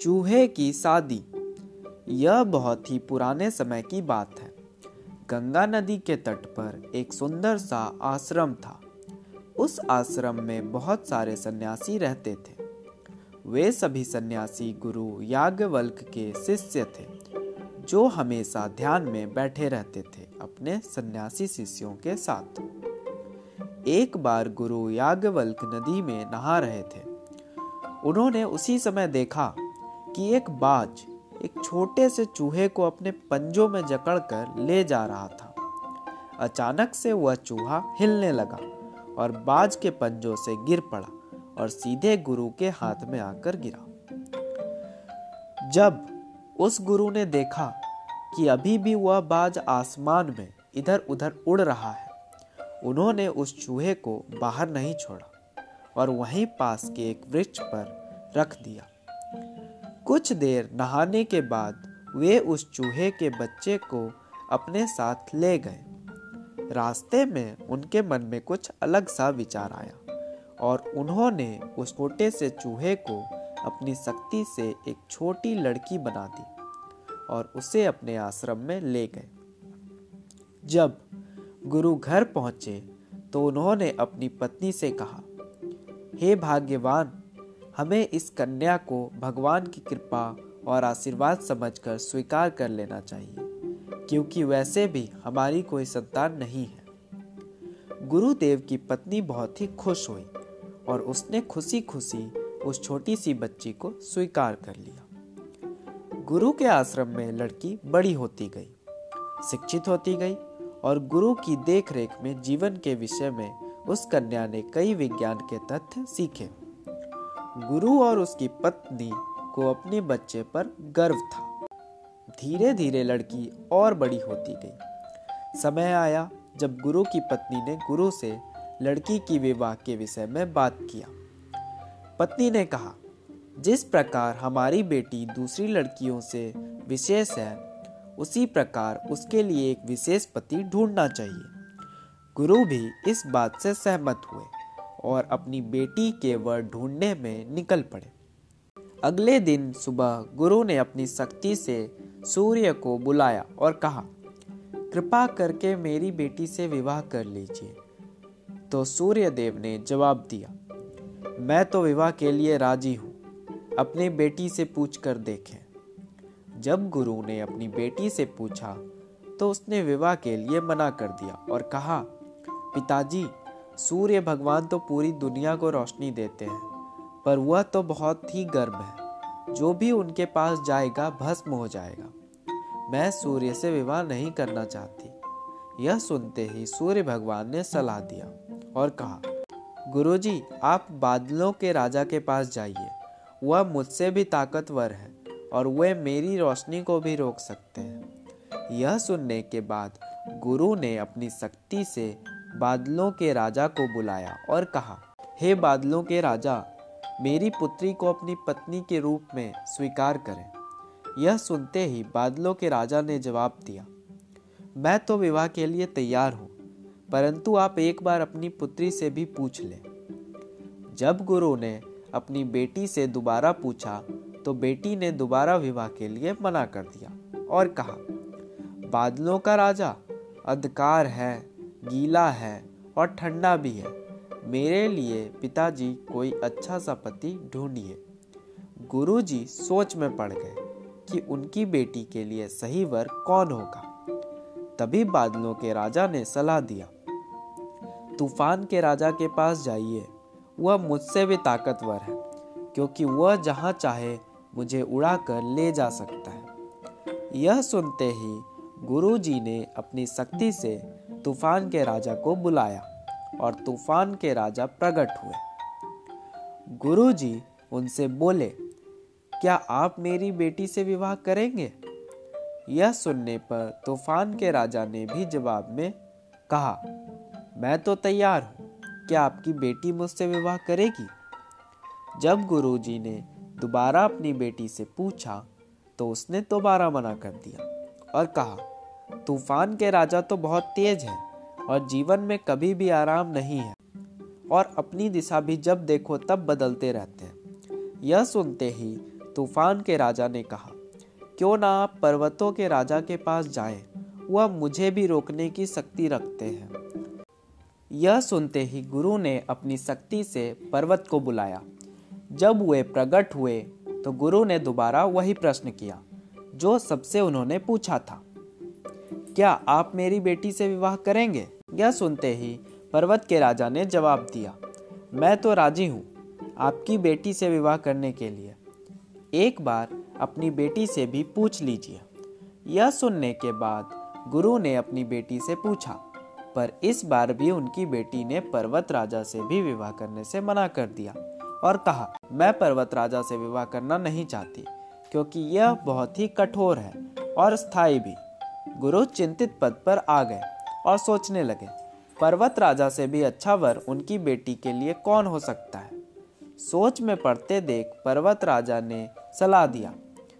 चूहे की शादी यह बहुत ही पुराने समय की बात है। गंगा नदी के तट पर एक सुंदर सा आश्रम था। उस आश्रम में बहुत सारे सन्यासी रहते थे। वे सभी सन्यासी गुरु याज्ञवल्क के शिष्य थे, जो हमेशा ध्यान में बैठे रहते थे अपने सन्यासी शिष्यों के साथ। एक बार गुरु याज्ञवल्क नदी में नहा रहे थे। उन्होंने उसी समय देखा कि एक बाज एक छोटे से चूहे को अपने पंजों में जकड़कर ले जा रहा था। अचानक से वह चूहा हिलने लगा और बाज के पंजों से गिर पड़ा और सीधे गुरु के हाथ में आकर गिरा। जब उस गुरु ने देखा कि अभी भी वह बाज आसमान में इधर उधर उड़ रहा है, उन्होंने उस चूहे को बाहर नहीं छोड़ा और वहीं पास के एक वृक्ष पर रख दिया। कुछ देर नहाने के बाद वे उस चूहे के बच्चे को अपने साथ ले गए। रास्ते में उनके मन में कुछ अलग सा विचार आया और उन्होंने उस छोटे से चूहे को अपनी शक्ति से एक छोटी लड़की बना दी और उसे अपने आश्रम में ले गए। जब गुरु घर पहुँचे तो उन्होंने अपनी पत्नी से कहा, हे hey भाग्यवान हमें इस कन्या को भगवान की कृपा और आशीर्वाद समझकर स्वीकार कर लेना चाहिए, क्योंकि वैसे भी हमारी कोई संतान नहीं है। गुरुदेव की पत्नी बहुत ही खुश हुई और उसने खुशी खुशी उस छोटी सी बच्ची को स्वीकार कर लिया। गुरु के आश्रम में लड़की बड़ी होती गई, शिक्षित होती गई और गुरु की देखरेख में जीवन के विषय में उस कन्या ने कई विज्ञान के तथ्य सीखे। गुरु और उसकी पत्नी को अपने बच्चे पर गर्व था। धीरे धीरे लड़की और बड़ी होती गई। समय आया जब गुरु की पत्नी ने गुरु से लड़की की विवाह के विषय में बात किया। पत्नी ने कहा, जिस प्रकार हमारी बेटी दूसरी लड़कियों से विशेष है, उसी प्रकार उसके लिए एक विशेष पति ढूंढना चाहिए। गुरु भी इस बात से सहमत हुए। और अपनी बेटी के वर ढूँढने में निकल पड़े। अगले दिन सुबह गुरु ने अपनी शक्ति से सूर्य को बुलाया और कहा, कृपा करके मेरी बेटी से विवाह कर लीजिए। तो सूर्य देव ने जवाब दिया, मैं तो विवाह के लिए राज़ी हूँ, अपनी बेटी से पूछ कर देखें। जब गुरु ने अपनी बेटी से पूछा तो उसने विवाह के लिए मना कर दिया और कहा, पिताजी सूर्य भगवान तो पूरी दुनिया को रोशनी देते हैं, पर वह तो बहुत ही गर्म है। जो भी उनके पास जाएगा, भस्म हो जाएगा। मैं सूर्य से विवाह नहीं करना चाहती। यह सुनते ही सूर्य भगवान ने सलाह दिया और कहा, गुरुजी, आप बादलों के राजा के पास जाइए। वह मुझसे भी ताकतवर है और वह मेरी रोशनी को भी रोक सकते हैं। यह सुनने के बाद गुरु ने अपनी शक्ति से बादलों के राजा को बुलाया और कहा, हे hey बादलों के राजा, मेरी पुत्री को अपनी पत्नी के रूप में स्वीकार करें। यह सुनते ही बादलों के राजा ने जवाब दिया, मैं तो विवाह के लिए तैयार हूँ, परंतु आप एक बार अपनी पुत्री से भी पूछ लें। जब गुरु ने अपनी बेटी से दोबारा पूछा तो बेटी ने दोबारा विवाह के लिए मना कर दिया और कहा, बादलों का राजा, अधिकार है गीला है और ठंडा भी है। मेरे लिए पिताजी कोई अच्छा सा पति ढूंढिए। गुरुजी सोच में पड़ गए कि उनकी बेटी के लिए सही वर कौन होगा। तभी बादलों के राजा ने सलाह दिया, तूफ़ान के राजा के पास जाइए। वह मुझसे भी ताकतवर है, क्योंकि वह जहाँ चाहे मुझे उड़ाकर ले जा सकता है। यह सुनते ही गुरुजी ने अपनी शक्ति से तूफ़ान के राजा को बुलाया और तूफ़ान के राजा प्रकट हुए। गुरुजी उनसे बोले, क्या आप मेरी बेटी से विवाह करेंगे? यह सुनने पर तूफ़ान के राजा ने भी जवाब में कहा, मैं तो तैयार हूँ। क्या आपकी बेटी मुझसे विवाह करेगी? जब गुरुजी ने दोबारा अपनी बेटी से पूछा तो उसने दोबारा मना कर दिया और कहा तूफ़ान के राजा तो बहुत तेज है और जीवन में कभी भी आराम नहीं है। और अपनी दिशा भी जब देखो तब बदलते रहते हैं। यह सुनते ही तूफ़ान के राजा ने कहा, क्यों ना आप पर्वतों के राजा के पास जाएँ? वह मुझे भी रोकने की शक्ति रखते हैं। यह सुनते ही गुरु ने अपनी शक्ति से पर्वत को बुलाया। जब वे प्रकट हुए तो गुरु ने दोबारा वही प्रश्न किया, जो सबसे उन्होंने पूछा था। क्या आप मेरी बेटी से विवाह करेंगे? यह सुनते ही पर्वत के राजा ने जवाब दिया, मैं तो राज़ी हूँ आपकी बेटी से विवाह करने के लिए। एक बार अपनी बेटी से भी पूछ लीजिए। यह सुनने के बाद गुरु ने अपनी बेटी से पूछा, पर इस बार भी उनकी बेटी ने पर्वत राजा से भी विवाह करने से मना कर दिया और कहा, मैं पर्वत राजा से विवाह करना नहीं चाहती, क्योंकि यह बहुत ही कठोर है और स्थायी भी। गुरु चिंतित पद पर आ गए और सोचने लगे, पर्वत राजा से भी अच्छा वर उनकी बेटी के लिए कौन हो सकता है? सोच में पड़ते देख पर्वत राजा ने सलाह दिया,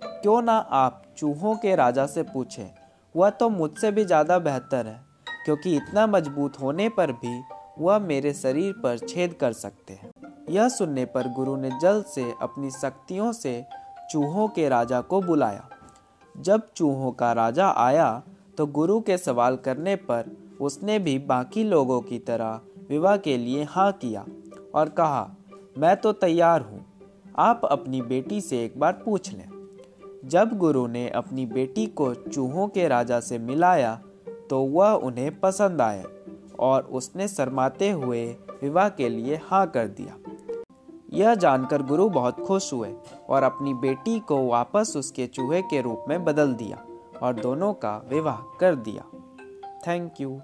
क्यों ना आप चूहों के राजा से पूछें? वह तो मुझसे भी ज़्यादा बेहतर है, क्योंकि इतना मज़बूत होने पर भी वह मेरे शरीर पर छेद कर सकते हैं। यह सुनने पर गुरु ने जल्द से अपनी शक्तियों से चूहों के राजा को बुलाया। जब चूहों का राजा आया तो गुरु के सवाल करने पर उसने भी बाकी लोगों की तरह विवाह के लिए हाँ किया और कहा, मैं तो तैयार हूँ, आप अपनी बेटी से एक बार पूछ लें। जब गुरु ने अपनी बेटी को चूहों के राजा से मिलाया तो वह उन्हें पसंद आए और उसने शर्माते हुए विवाह के लिए हाँ कर दिया। यह जानकर गुरु बहुत खुश हुए और अपनी बेटी को वापस उसके चूहे के रूप में बदल दिया और दोनों का विवाह कर दिया। Thank you